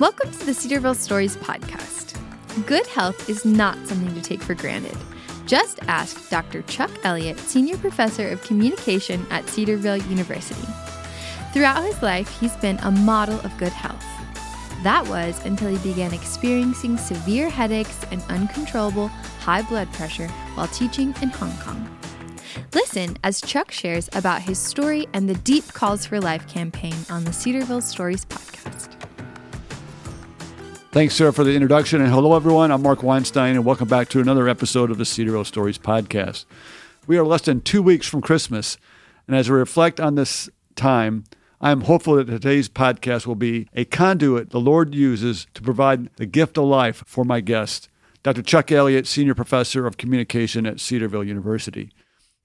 Welcome to the Cedarville Stories podcast. Good health is not something to take for granted. Just ask Dr. Chuck Elliott, Senior Professor of Communication at Cedarville University. Throughout his life, he's been a model of good health. That was until he began experiencing severe headaches and uncontrollable high blood pressure while teaching in Hong Kong. Listen as Chuck shares about his story and the Deep Calls for Life campaign on the Cedarville Stories podcast. Thanks, Sarah, for the introduction. And hello, everyone. I'm Mark Weinstein, and welcome back to another episode of the Cedarville Stories podcast. We are less than two weeks from Christmas. And as we reflect on this time, I am hopeful that today's podcast will be a conduit the Lord uses to provide the gift of life for my guest, Dr. Chuck Elliott, Senior Professor of Communication at Cedarville University.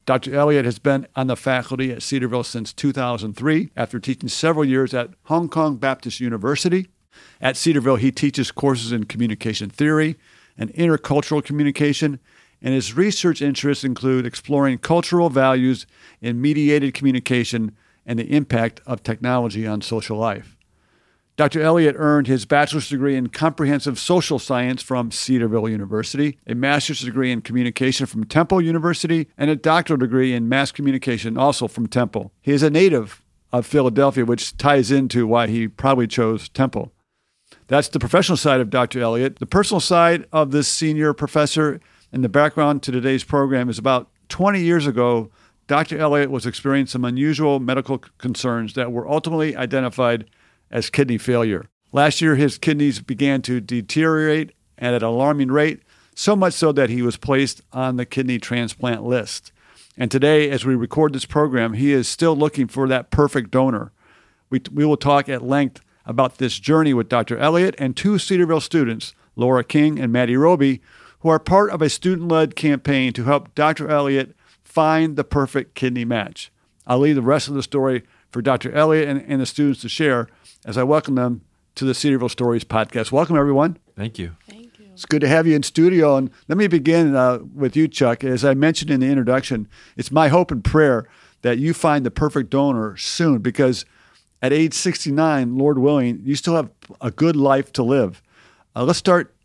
Dr. Elliott has been on the faculty at Cedarville since 2003 after teaching several years at Hong Kong Baptist University. At Cedarville, he teaches courses in communication theory and intercultural communication, and his research interests include exploring cultural values in mediated communication and the impact of technology on social life. Dr. Elliott earned his bachelor's degree in comprehensive social science from Cedarville University, a master's degree in communication from Temple University, and a doctoral degree in mass communication also from Temple. He is a native of Philadelphia, which ties into why he probably chose Temple. That's the professional side of Dr. Elliott. The personal side of this senior professor and the background to today's program is about 20 years ago, Dr. Elliott was experiencing some unusual medical concerns that were ultimately identified as kidney failure. Last year, his kidneys began to deteriorate at an alarming rate, so much so that he was placed on the kidney transplant list. And today, as we record this program, he is still looking for that perfect donor. We, we will talk at length about this journey with Dr. Elliott and two Cedarville students, Laura King and Maddie Roby, who are part of a student led campaign to help Dr. Elliott find the perfect kidney match. I'll leave the rest of the story for Dr. Elliott and, and the students to share as I welcome them to the Cedarville Stories podcast. Welcome, everyone. Thank you. Thank you. It's good to have you in studio. And let me begin uh, with you, Chuck. As I mentioned in the introduction, it's my hope and prayer that you find the perfect donor soon because at age 69, Lord willing, you still have a good life to live. Uh, let's start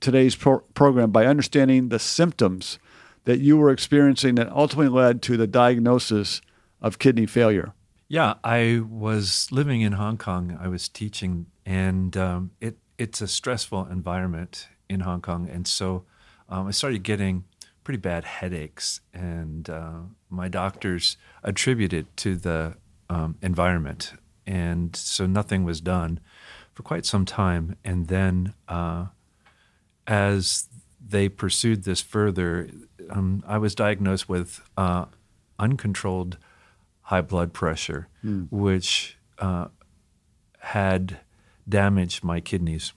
today's pro- program by understanding the symptoms that you were experiencing that ultimately led to the diagnosis of kidney failure. Yeah, I was living in Hong Kong. I was teaching, and um, it it's a stressful environment in Hong Kong, and so um, I started getting pretty bad headaches, and uh, my doctors attributed to the um, environment, and so nothing was done for quite some time, and then uh, as they pursued this further, um, I was diagnosed with uh, uncontrolled high blood pressure, mm. which uh, had damaged my kidneys.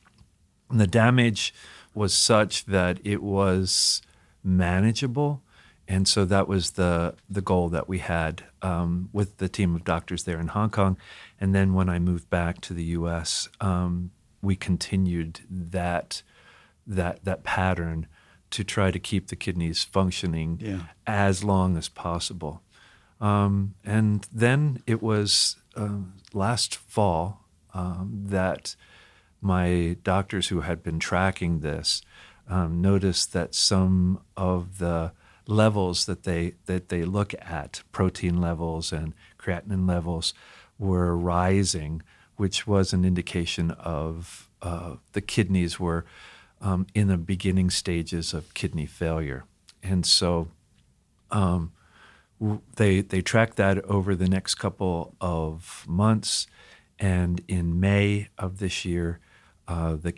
And the damage was such that it was manageable. And so that was the, the goal that we had um, with the team of doctors there in Hong Kong. And then when I moved back to the US, um, we continued that, that, that pattern to try to keep the kidneys functioning yeah. as long as possible. Um, and then it was uh, last fall um, that my doctors who had been tracking this um, noticed that some of the levels that they that they look at, protein levels and creatinine levels, were rising, which was an indication of uh, the kidneys were um, in the beginning stages of kidney failure. And so um, they, they tracked that over the next couple of months. And in May of this year, uh, the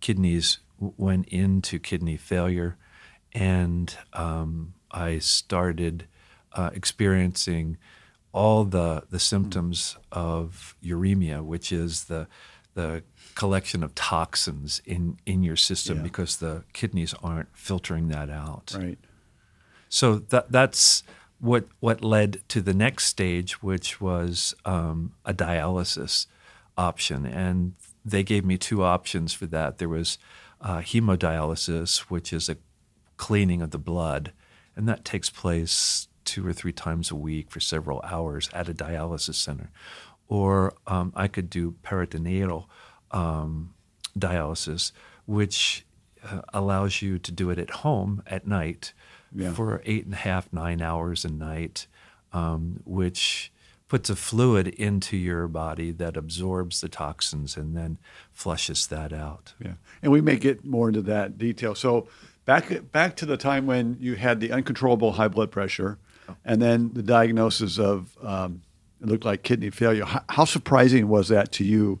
kidneys went into kidney failure. And um, I started uh, experiencing all the, the symptoms of uremia, which is the, the collection of toxins in, in your system yeah. because the kidneys aren't filtering that out. Right. So that that's what what led to the next stage, which was um, a dialysis option, and they gave me two options for that. There was uh, hemodialysis, which is a cleaning of the blood, and that takes place two or three times a week for several hours at a dialysis center. Or um, I could do peritoneal um, dialysis, which uh, allows you to do it at home at night Yeah. for eight and a half, nine hours a night, um, which puts a fluid into your body that absorbs the toxins and then flushes that out. Yeah, and we may get more into that detail. So back back to the time when you had the uncontrollable high blood pressure, and then the diagnosis of um, it looked like kidney failure. How, how surprising was that to you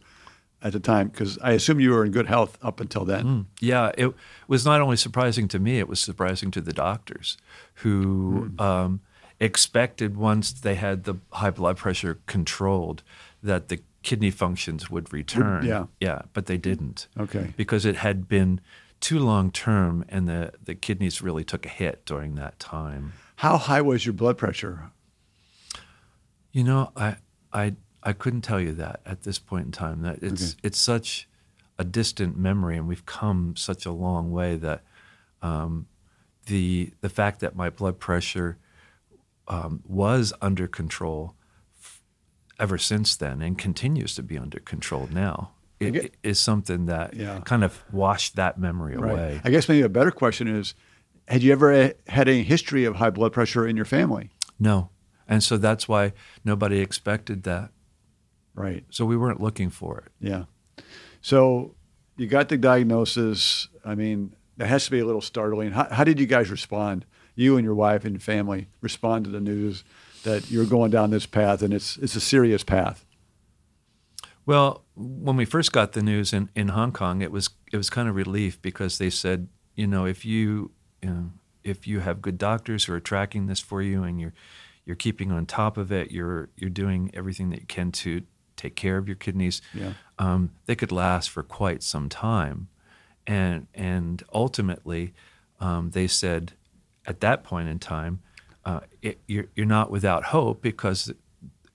at the time? Because I assume you were in good health up until then. Yeah, it was not only surprising to me, it was surprising to the doctors who um, expected once they had the high blood pressure controlled that the kidney functions would return. yeah. Yeah, but they didn't. Okay. Because it had been too long term and the, the kidneys really took a hit during that time. How high was your blood pressure? You know, I I I couldn't tell you that at this point in time. That it's it's such a distant memory, and we've come such a long way that um, the the fact that my blood pressure um, was under control f- ever since then, and continues to be under control now, it, is something that Yeah. kind of washed that memory away. I guess maybe a better question is, had you ever uh, had any history of high blood pressure in your family? No, and so that's why nobody expected that. Right. So we weren't looking for it. Yeah. So you got the diagnosis. I mean, that has to be a little startling. How, how did you guys respond? You and your wife and family respond to the news that you're going down this path, and it's it's a serious path. Well, when we first got the news in, in Hong Kong, it was it was kind of relief because they said, you know, if you, you know, if you have good doctors who are tracking this for you and you're you're keeping on top of it, you're you're doing everything that you can to take care of your kidneys. Yeah. Um, they could last for quite some time, and and ultimately, um, they said, at that point in time, uh, it, you're you're not without hope because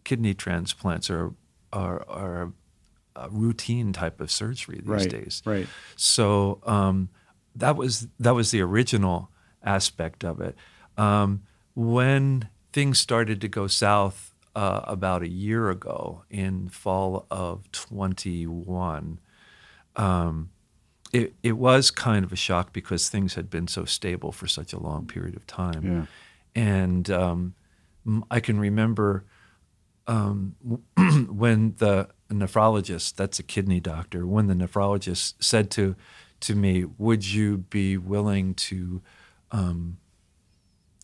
kidney transplants are are, are a routine type of surgery these Right. days. Right. So um, that was that was the original aspect of it. Um, when things started to go south uh, about a year ago in fall of 21, um, it, it was kind of a shock because things had been so stable for such a long period of time. Yeah. And um, I can remember um, when the nephrologist, that's a kidney doctor, when the nephrologist said to to me, "Would you be willing to um,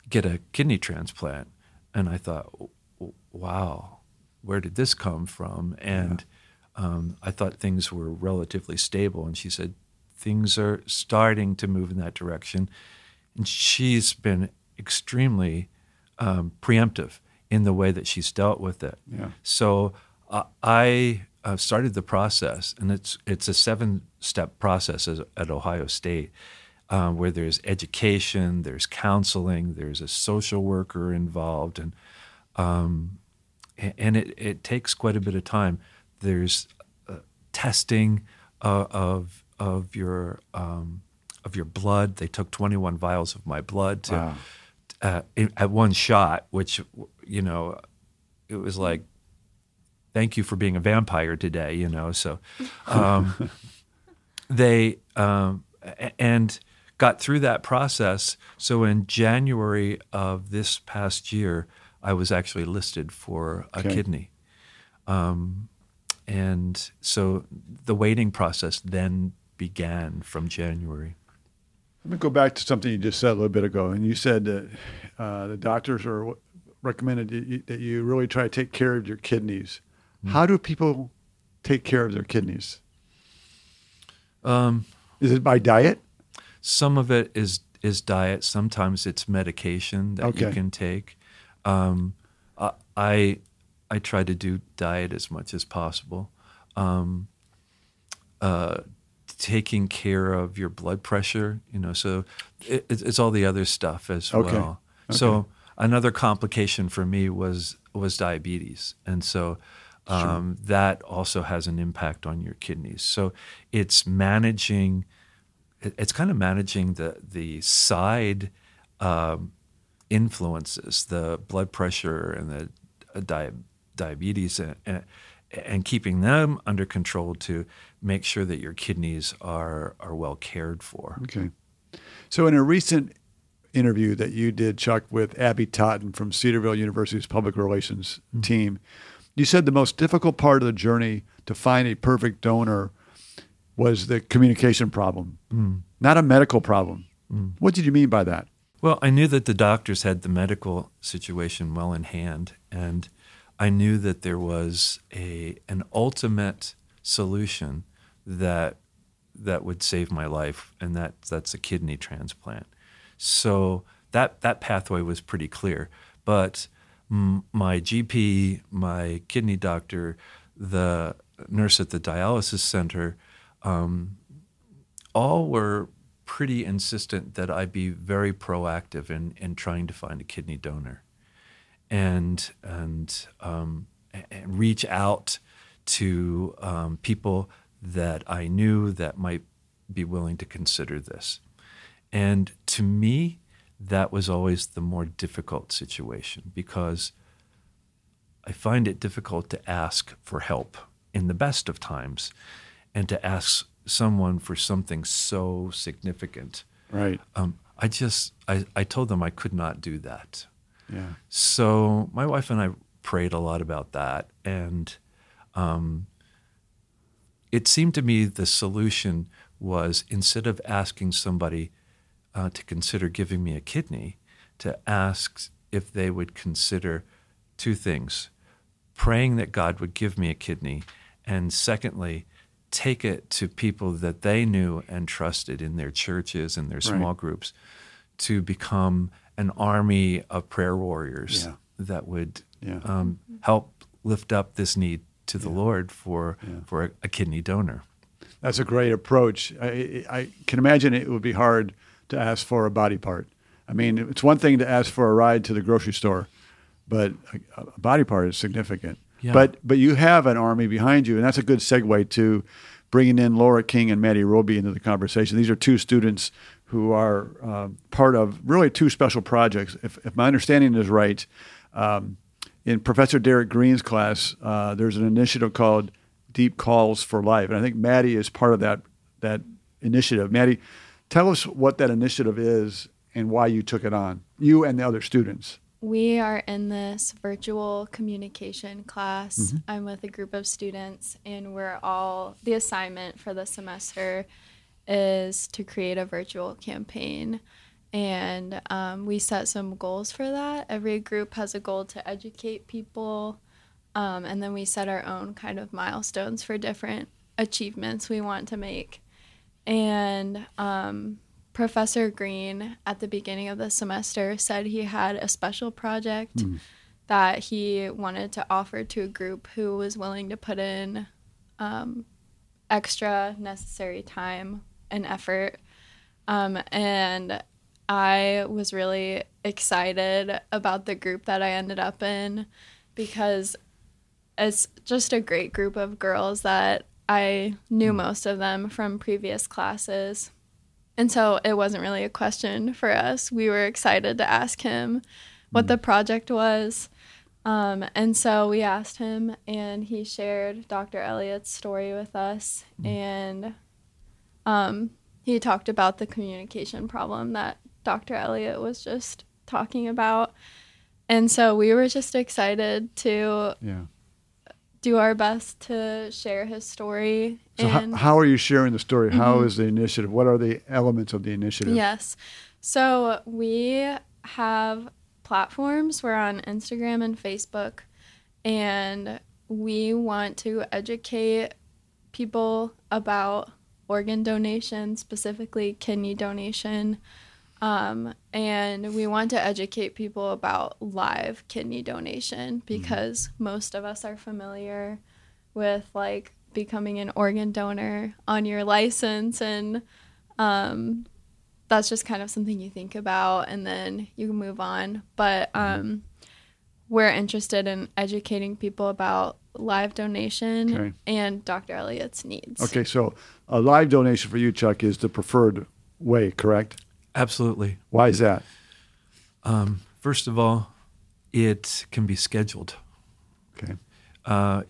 get a kidney transplant?" And I thought, "Wow, where did this come from?" And um, I thought things were relatively stable. And she said, "Things are starting to move in that direction." And she's been extremely um, preemptive in the way that she's dealt with it. Yeah. So uh, I uh, started the process, and it's it's a seven step process as, at Ohio State, um, where there's education, there's counseling, there's a social worker involved, and um, and it, it takes quite a bit of time. There's uh, testing uh, of of your um, of your blood. They took 21 vials of my blood to Wow. uh, at one shot, which you know, it was like, thank you for being a vampire today, you know. So um, they um, and got through that process. So in January of this past year, I was actually listed for a Okay. kidney. Um, and so the waiting process then began from January. Let me go back to something you just said a little bit ago, and you said that uh, the doctors are recommended that you really try to take care of your kidneys. How do people take care of their kidneys? Um, Is it by diet? Some of it is is diet. Sometimes it's medication that you can take. Um, I- I try to do diet as much as possible. Um, uh, taking care of your blood pressure, you know, so it, it's all the other stuff as Okay. well. So another complication for me was was diabetes, and so um, that also has an impact on your kidneys. So it's managing it's kind of managing the the side um, influences, the blood pressure and the uh, di- diabetes, and, and and keeping them under control to make sure that your kidneys are are well cared for. Okay. So in a recent interview that you did, Chuck, with Abby Totten from Cedarville University's public relations mm-hmm. team, you said the most difficult part of the journey to find a perfect donor was the communication problem, mm. not a medical problem. Mm. What did you mean by that? Well, I knew that the doctors had the medical situation well in hand, and I knew that there was a an ultimate solution that that would save my life, and that that's a kidney transplant. So that that pathway was pretty clear. But my GP, my kidney doctor, the nurse at the dialysis center, um, all were pretty insistent that I be very proactive in, in trying to find a kidney donor and and, um, and reach out to um, people that I knew that might be willing to consider this. And to me, that was always the more difficult situation because I find it difficult to ask for help in the best of times and to ask someone for something so significant. Right. Um, I just, I, I told them I could not do that. Yeah. So my wife and I prayed a lot about that. And um, it seemed to me the solution was instead of asking somebody uh, to consider giving me a kidney, to ask if they would consider two things praying that God would give me a kidney, and secondly, take it to people that they knew and trusted in their churches and their small right. groups to become an army of prayer warriors yeah. that would yeah. um, help lift up this need to the yeah. Lord for for a, a, kidney donor. That's a great approach. I, I, can imagine it would be hard to ask for a body part. I mean, it's one thing to ask for a ride to the grocery store, but a, a body part is significant. But but you have an army behind you, and that's a good segue to bringing in Laura King and Maddie Roby into the conversation. These are two students who are uh, part of really two special projects. If, if my understanding is right, um, in Professor Derek Green's class, uh, there's an initiative called Deep Calls for Life, and I think Maddie is part of that that initiative. Maddie, tell us what that initiative is and why you took it on, you and the other students. We are in this virtual communication class. Mm-hmm. I'm with a group of students, and we're all the assignment for the semester is to create a virtual campaign. And um, we set some goals for that. Every group has a goal to educate people. Um, and then we set our own kind of milestones for different achievements we want to make. And um, Professor Green at the beginning of the semester said he had a special project mm. that he wanted to offer to a group who was willing to put in um, extra necessary time and effort. Um, and I was really excited about the group that I ended up in because it's just a great group of girls that I knew mm. most of them from previous classes. And so it wasn't really a question for us. We were excited to ask him what mm. the project was. Um, and so we asked him, and he shared Dr. Elliott's story with us. Mm. And um, he talked about the communication problem that Dr. Elliott was just talking about. And so we were just excited to yeah do our best to share his story. So, how, how, are you sharing the story? Mm-hmm. How is the initiative? What are the elements of the initiative? Yes. So, we have platforms. We're on Instagram and Facebook, and we want to educate people about organ donation, specifically kidney donation. Um, and we want to educate people about live kidney donation mm-hmm. because mm-hmm. most of us are familiar with like becoming an organ donor on your license and um, that's just kind of something you think about and then you move on but mm-hmm. um, we're interested in educating people about live donation okay. and dr elliott's needs okay so a live donation for you chuck is the preferred way correct Absolutely. Why is that? Um, first of all, it can be scheduled. Okay. Uh,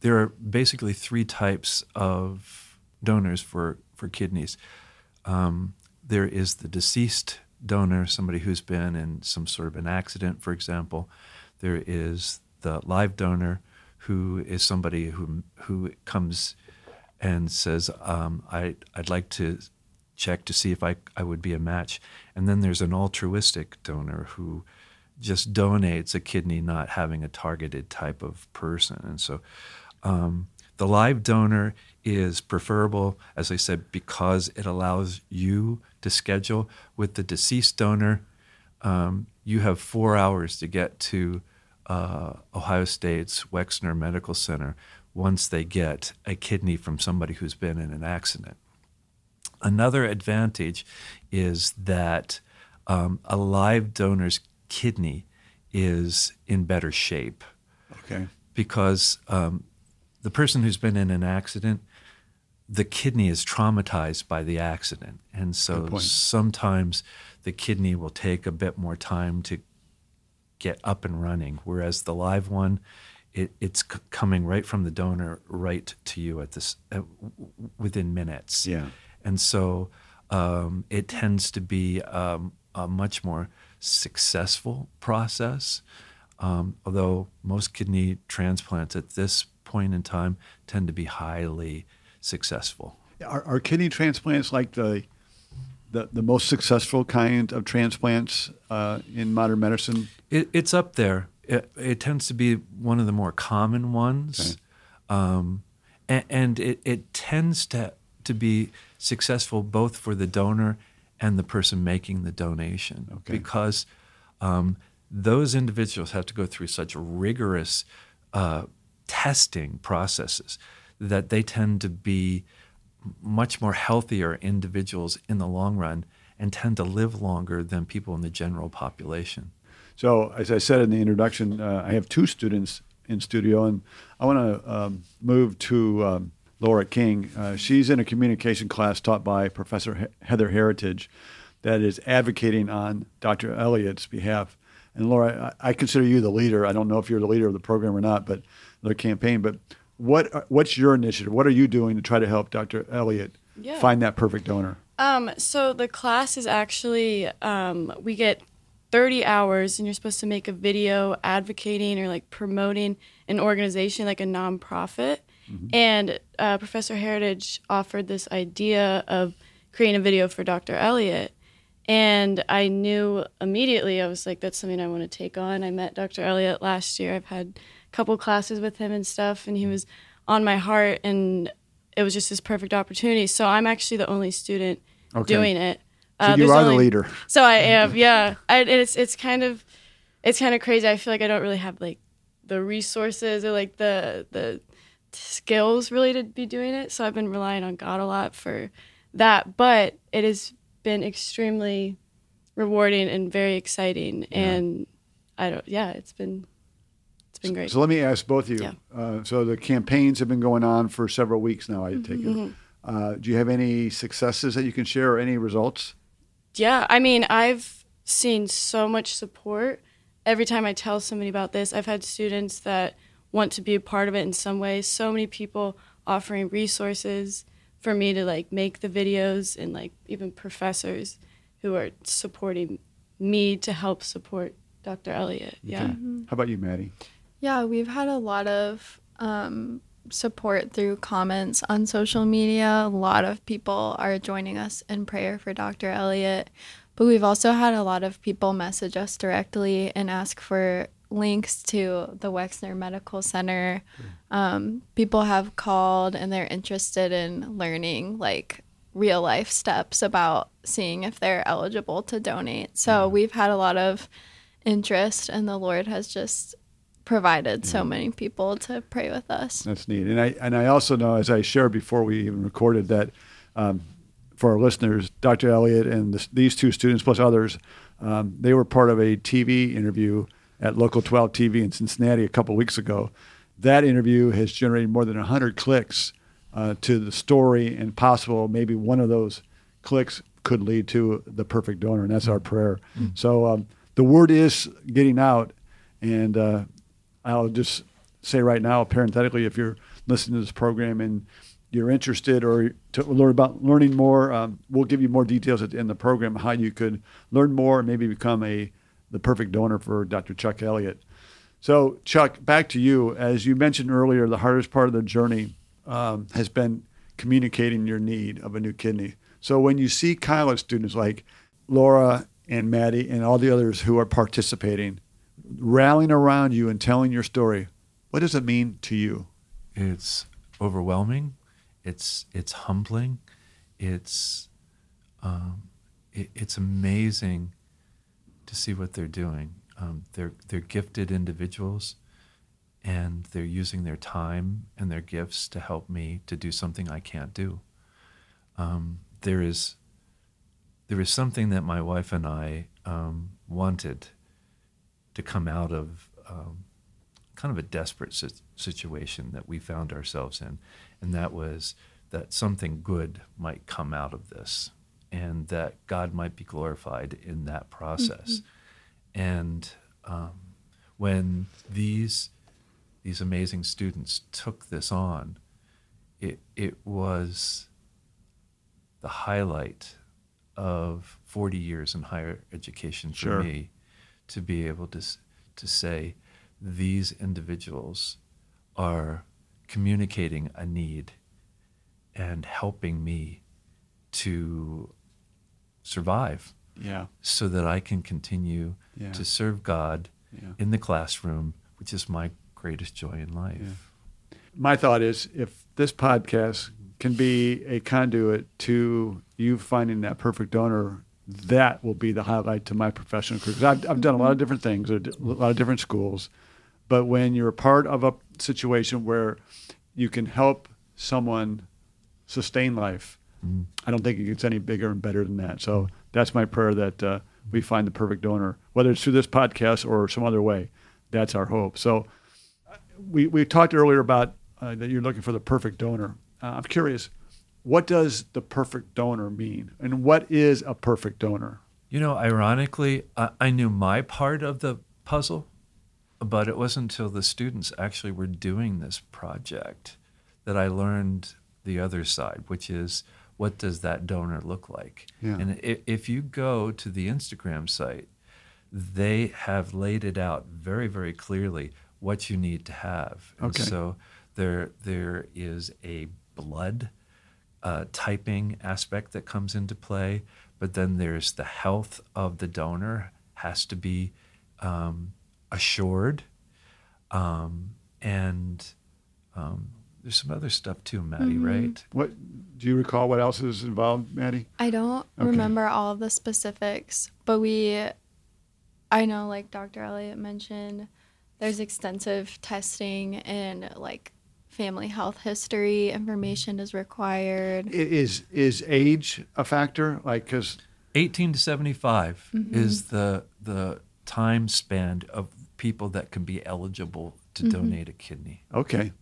there are basically three types of donors for, for kidneys. Um, there is the deceased donor, somebody who's been in some sort of an accident, for example. There is the live donor, who is somebody who who comes and says, um, I, I'd like to check to see if I, I would be a match. And then there's an altruistic donor who just donates a kidney, not having a targeted type of person. And so um, the live donor is preferable, as I said, because it allows you to schedule. With the deceased donor, um, you have four hours to get to uh, Ohio State's Wexner Medical Center once they get a kidney from somebody who's been in an accident. Another advantage is that um, a live donor's kidney is in better shape. Okay. Because um, the person who's been in an accident, the kidney is traumatized by the accident. And so sometimes the kidney will take a bit more time to get up and running, whereas the live one, it, it's c- coming right from the donor right to you at this uh, within minutes. Yeah, and so um, it tends to be um, a much more successful process. Um, although most kidney transplants at this point in time tend to be highly successful. Are, are kidney transplants like the the, the most successful kind of transplants uh, in modern medicine? It, it's up there. It, it, tends to be one of the more common ones, okay. um, and, and it, it, tends to to be successful both for the donor and the person making the donation okay. because um, those individuals have to go through such rigorous uh, testing processes that they tend to be much more healthier individuals in the long run and tend to live longer than people in the general population. So, as I said in the introduction, uh, I have two students in studio, and I want to um, move to um, Laura King. Uh, she's in a communication class taught by Professor he- Heather Heritage that is advocating on Dr. Elliott's behalf. And Laura, I, I consider you the leader. I don't know if you're the leader of the program or not, but the campaign. But what uh, what's your initiative? What are you doing to try to help Dr. Elliott yeah. find that perfect donor? Um, so the class is actually um, we get 30 hours, and you're supposed to make a video advocating or like promoting an organization like a nonprofit. Mm-hmm. And uh, Professor Heritage offered this idea of creating a video for Dr. Elliott. And I knew immediately, I was like, that's something I want to take on. I met Dr. Elliott last year. I've had a couple classes with him and stuff, and he was on my heart, and it was just this perfect opportunity. So I'm actually the only student okay. doing it. Uh, so you are only, the leader. So I am, yeah. I, it's it's kind of it's kind of crazy. I feel like I don't really have like the resources or like the the skills really to be doing it. So I've been relying on God a lot for that. But it has been extremely rewarding and very exciting. Yeah. And I don't, yeah, it's been It's been great. So let me ask both of you. Yeah. Uh, so the campaigns have been going on for several weeks now. I take mm-hmm. it. Uh, do you have any successes that you can share or any results? Yeah, I mean, I've seen so much support every time I tell somebody about this. I've had students that want to be a part of it in some way. So many people offering resources for me to like make the videos, and like even professors who are supporting me to help support Dr. Elliott. Yeah. Okay. Mm-hmm. How about you, Maddie? Yeah, we've had a lot of um, support through comments on social media. A lot of people are joining us in prayer for Dr. Elliott. But we've also had a lot of people message us directly and ask for links to the Wexner Medical Center. Um, people have called and they're interested in learning like real life steps about seeing if they're eligible to donate. So we've had a lot of interest, and the Lord has just provided so many people to pray with us. That's neat. And I and I also know, as I shared before we even recorded, that um, for our listeners, Dr. Elliott and this, these two students plus others, um, they were part of a TV interview at Local 12 TV in Cincinnati a couple weeks ago. That interview has generated more than 100 clicks uh, to the story, and possible maybe one of those clicks could lead to the perfect donor, and that's our prayer. Mm-hmm. So um, the word is getting out, and uh, I'll just say right now, parenthetically, if you're listening to this program and you're interested or to learn about learning more, um, we'll give you more details at the end of the program how you could learn more and maybe become a the perfect donor for Dr. Chuck Elliott. So, Chuck, back to you. As you mentioned earlier, the hardest part of the journey um, has been communicating your need of a new kidney. So, when you see Kyla students like Laura and Maddie and all the others who are participating, rallying around you and telling your story, what does it mean to you? It's overwhelming. It's it's humbling. It's um, it, it's amazing to see what they're doing. Um, they're they're gifted individuals, and they're using their time and their gifts to help me to do something I can't do. Um, there is there is something that my wife and I um, wanted to come out of um, kind of a desperate situation that we found ourselves in, and that was that something good might come out of this, and that God might be glorified in that process. Mm-hmm. And um, when these these amazing students took this on, it it was the highlight of 40 years in higher education for sure. me to be able to to say these individuals are communicating a need and helping me to survive yeah so that I can continue yeah. to serve God yeah. in the classroom which is my greatest joy in life yeah. my thought is if this podcast can be a conduit to you finding that perfect donor that will be the highlight to my professional career. Because I've, I've done a lot of different things, a lot of different schools. But when you're a part of a situation where you can help someone sustain life, mm. I don't think it gets any bigger and better than that. So that's my prayer that uh, we find the perfect donor, whether it's through this podcast or some other way. That's our hope. So we, we talked earlier about uh, that you're looking for the perfect donor. Uh, I'm curious what does the perfect donor mean? And what is a perfect donor? You know, ironically, I, I knew my part of the puzzle, but it wasn't until the students actually were doing this project that I learned the other side, which is what does that donor look like? Yeah. And if you go to the Instagram site, they have laid it out very, very clearly what you need to have. And okay. so there, there is a blood uh, typing aspect that comes into play, but then there's the health of the donor has to be um, assured, um, and um, there's some other stuff too, Maddie. Mm-hmm. Right? What do you recall? What else is involved, Maddie? I don't okay. remember all of the specifics, but we, I know, like Dr. Elliott mentioned, there's extensive testing and like family health history information is required. Is is age a factor? Like because 18 to 75 mm-hmm. is the the time span of people that can be eligible to mm-hmm. donate a kidney. Okay,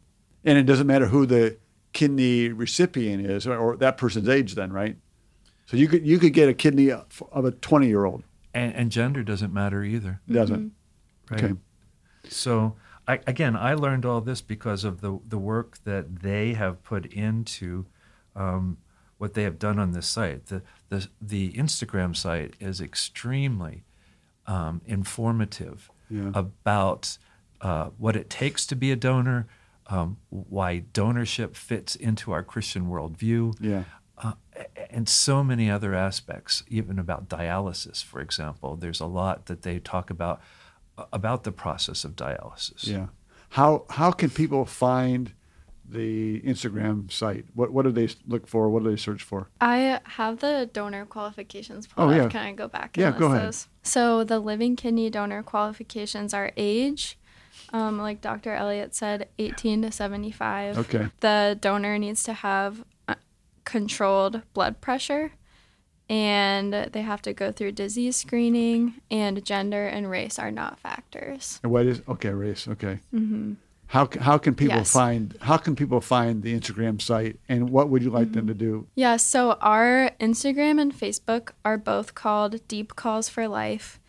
and it doesn't matter who the kidney recipient is or, or that person's age, then, right? So you could you could get a kidney of a 20 year old, and, and, gender doesn't matter either. Doesn't. Mm-hmm. Right. Okay. So I, again, I learned all this because of the the work that they have put into um, what they have done on this site. The the the Instagram site is extremely um, informative yeah. about uh, what it takes to be a donor, um, why donorship fits into our Christian worldview. Yeah. Uh, and so many other aspects, even about dialysis, for example. There's a lot that they talk about about the process of dialysis. Yeah. How how can people find the Instagram site? What what do they look for? What do they search for? I have the donor qualifications pulled oh, yeah. Can I go back and yeah, go ahead. Those? So the living kidney donor qualifications are age, um, like Dr. Elliott said, 18 to 75. Okay. The donor needs to have uh, controlled blood pressure and they have to go through disease screening and gender and race are not factors and what is okay race okay mm-hmm. how, how can people yes. find how can people find the instagram site and what would you like mm-hmm. them to do yeah so our instagram and facebook are both called deep calls for life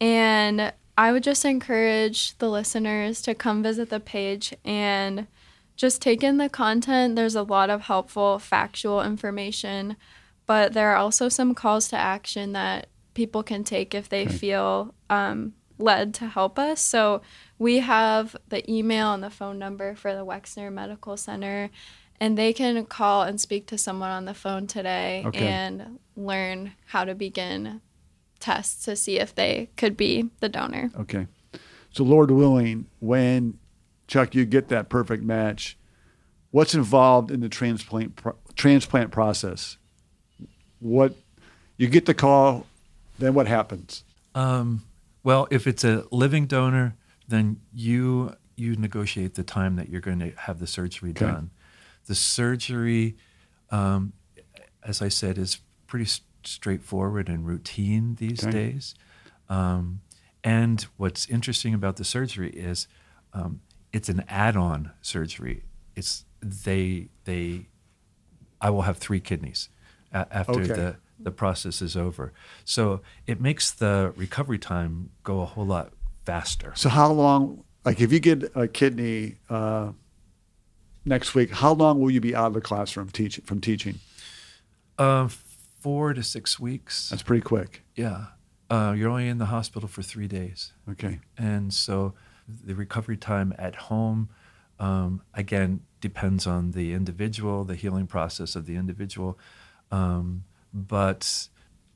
and I would just encourage the listeners to come visit the page and just take in the content. There's a lot of helpful factual information, but there are also some calls to action that people can take if they Okay. feel um, led to help us. So we have the email and the phone number for the Wexner Medical Center, and they can call and speak to someone on the phone today Okay. and learn how to begin tests to see if they could be the donor. Okay. So, Lord willing, when Chuck, you get that perfect match, what's involved in the transplant pro- transplant process? What you get the call, then what happens? Um, well, if it's a living donor, then you you negotiate the time that you're going to have the surgery Okay. done. The surgery, um, as I said, is pretty s- straightforward and routine these Okay. days. Um, and what's interesting about the surgery is um, it's an add-on surgery. It's they they I will have three kidneys a- after Okay. the the process is over. So it makes the recovery time go a whole lot faster. So, how long, like if you get a kidney uh, next week, how long will you be out of the classroom teaching from teaching? Uh, four to six weeks. That's pretty quick. yeah. Uh, you're only in the hospital for three days. Okay. And so the recovery time at home, um, again, depends on the individual, the healing process of the individual. Um, but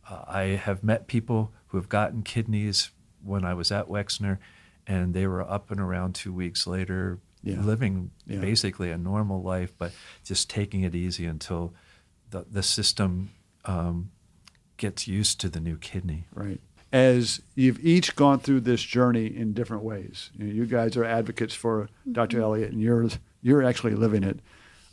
uh, I have met people who have gotten kidneys when I was at Wexner, and they were up and around two weeks later, Yeah. living Yeah. basically a normal life, but just taking it easy until the, the system um, gets used to the new kidney. Right. As you've each gone through this journey in different ways, you, know, you guys are advocates for Dr. Elliott, and you're you're actually living it.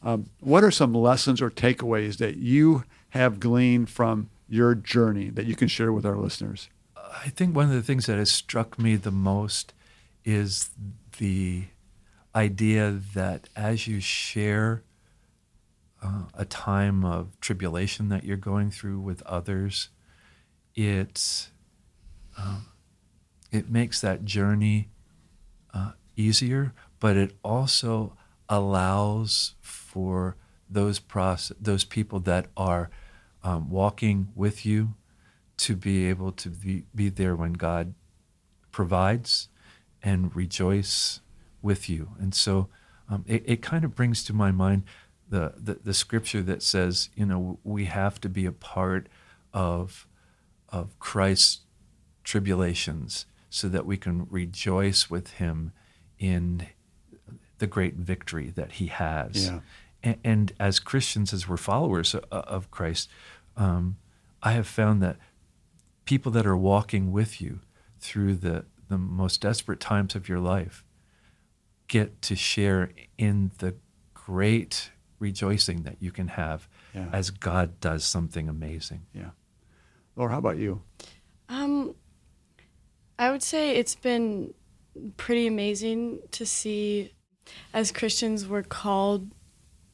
Um, what are some lessons or takeaways that you have gleaned from your journey that you can share with our listeners? I think one of the things that has struck me the most is the idea that as you share uh, a time of tribulation that you're going through with others, it um, it makes that journey uh, easier, but it also allows for those process those people that are um, walking with you to be able to be, be there when God provides and rejoice with you. And so um, it, it kind of brings to my mind the, the, the scripture that says, you know, we have to be a part of, of Christ's tribulations so that we can rejoice with him in the great victory that he has. Yeah. And, and as Christians, as we're followers of, of Christ, um, I have found that people that are walking with you through the, the most desperate times of your life get to share in the great rejoicing that you can have Yeah. as God does something amazing. Yeah. Laura, how about you? Um, I would say it's been pretty amazing to see as Christians we're called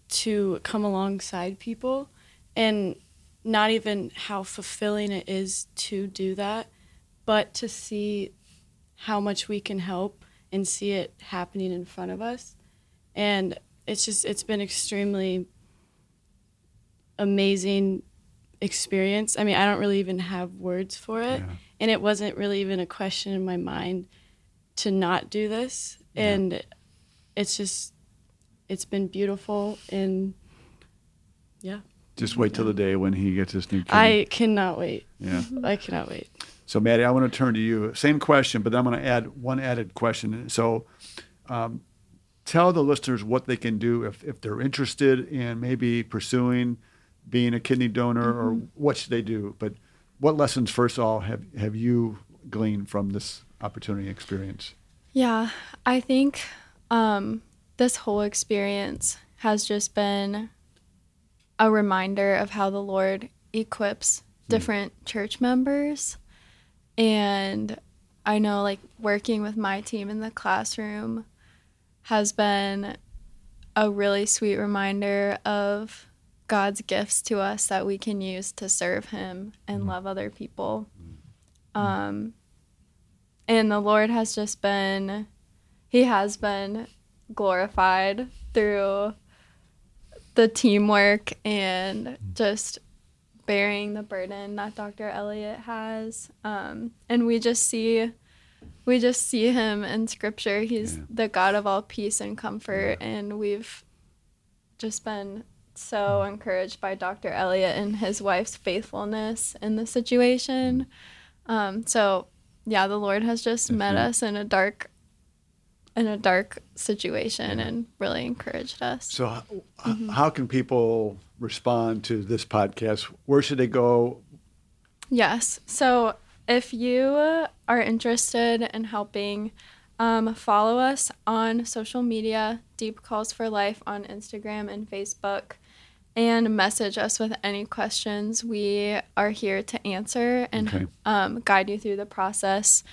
to come alongside people and not even how fulfilling it is to do that, but to see how much we can help and see it happening in front of us. And it's just it's been extremely amazing experience. I mean, I don't really even have words for it. Yeah. And it wasn't really even a question in my mind to not do this. Yeah. And it's just, it's been beautiful. And yeah, Just wait till the day when he gets his new kidney. I cannot wait. yeah. I cannot wait. So, Maddie, I want to turn to you. Same question, but I'm going to add one added question. So, um, tell the listeners what they can do if, if they're interested in maybe pursuing being a kidney donor or what should they do? But what lessons, first of all, have, have you gleaned from this opportunity experience? Yeah, I think um, this whole experience has just been a reminder of how the Lord equips different church members. And I know, like, working with my team in the classroom has been a really sweet reminder of God's gifts to us that we can use to serve Him and love other people. Um, and the Lord has just been, He has been glorified through the teamwork and just bearing the burden that Dr. Elliott has. Um, and we just see we just see him in scripture. He's Yeah. the God of all peace and comfort and we've just been so hmm. encouraged by Dr. Elliott and his wife's faithfulness in the situation. Hmm. Um, so yeah, the Lord has just met us in a dark in a dark situation and really encouraged us. So, h- mm-hmm. how can people respond to this podcast? Where should they go? Yes. So if you are interested in helping, um, follow us on social media, Deep Calls for Life on Instagram and Facebook, and message us with any questions. We are here to answer and Okay. um, guide you through the process.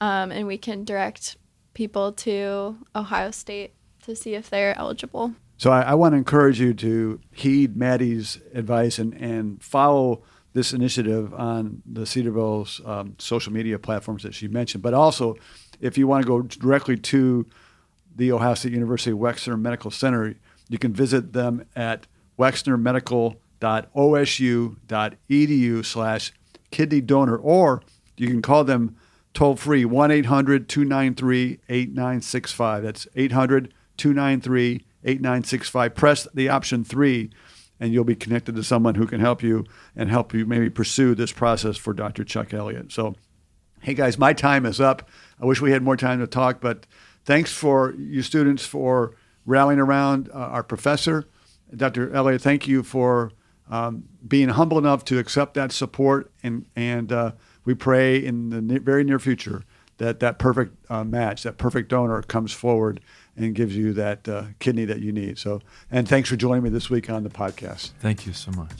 Um, and we can direct people to Ohio State to see if they're eligible. So, I, I want to encourage you to heed Maddie's advice and, and follow this initiative on the Cedarville's um, social media platforms that she mentioned. But also, if you want to go directly to the Ohio State University Wexner Medical Center, you can visit them at wexnermedical.osu.edu slash kidney donor, or you can call them toll free 1 800 293 8965. That's 800 293 8965. Press the option three, and you'll be connected to someone who can help you and help you maybe pursue this process for Dr. Chuck Elliott. So, hey guys, my time is up. I wish we had more time to talk, but thanks for you students for rallying around uh, our professor. Dr. Elliott, thank you for um, being humble enough to accept that support, and and uh, we pray in the ne- very near future that that perfect uh, match, that perfect donor, comes forward and gives you that uh, kidney that you need. So, and thanks for joining me this week on the podcast. Thank you so much.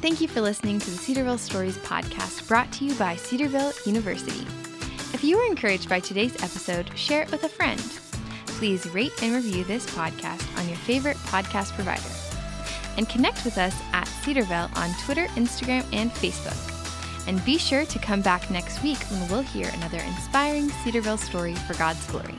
Thank you for listening to the Cedarville Stories podcast brought to you by Cedarville University. If you were encouraged by today's episode, share it with a friend. Please rate and review this podcast on your favorite podcast provider. And connect with us at Cedarville on Twitter, Instagram, and Facebook. And be sure to come back next week when we'll hear another inspiring Cedarville story for God's glory.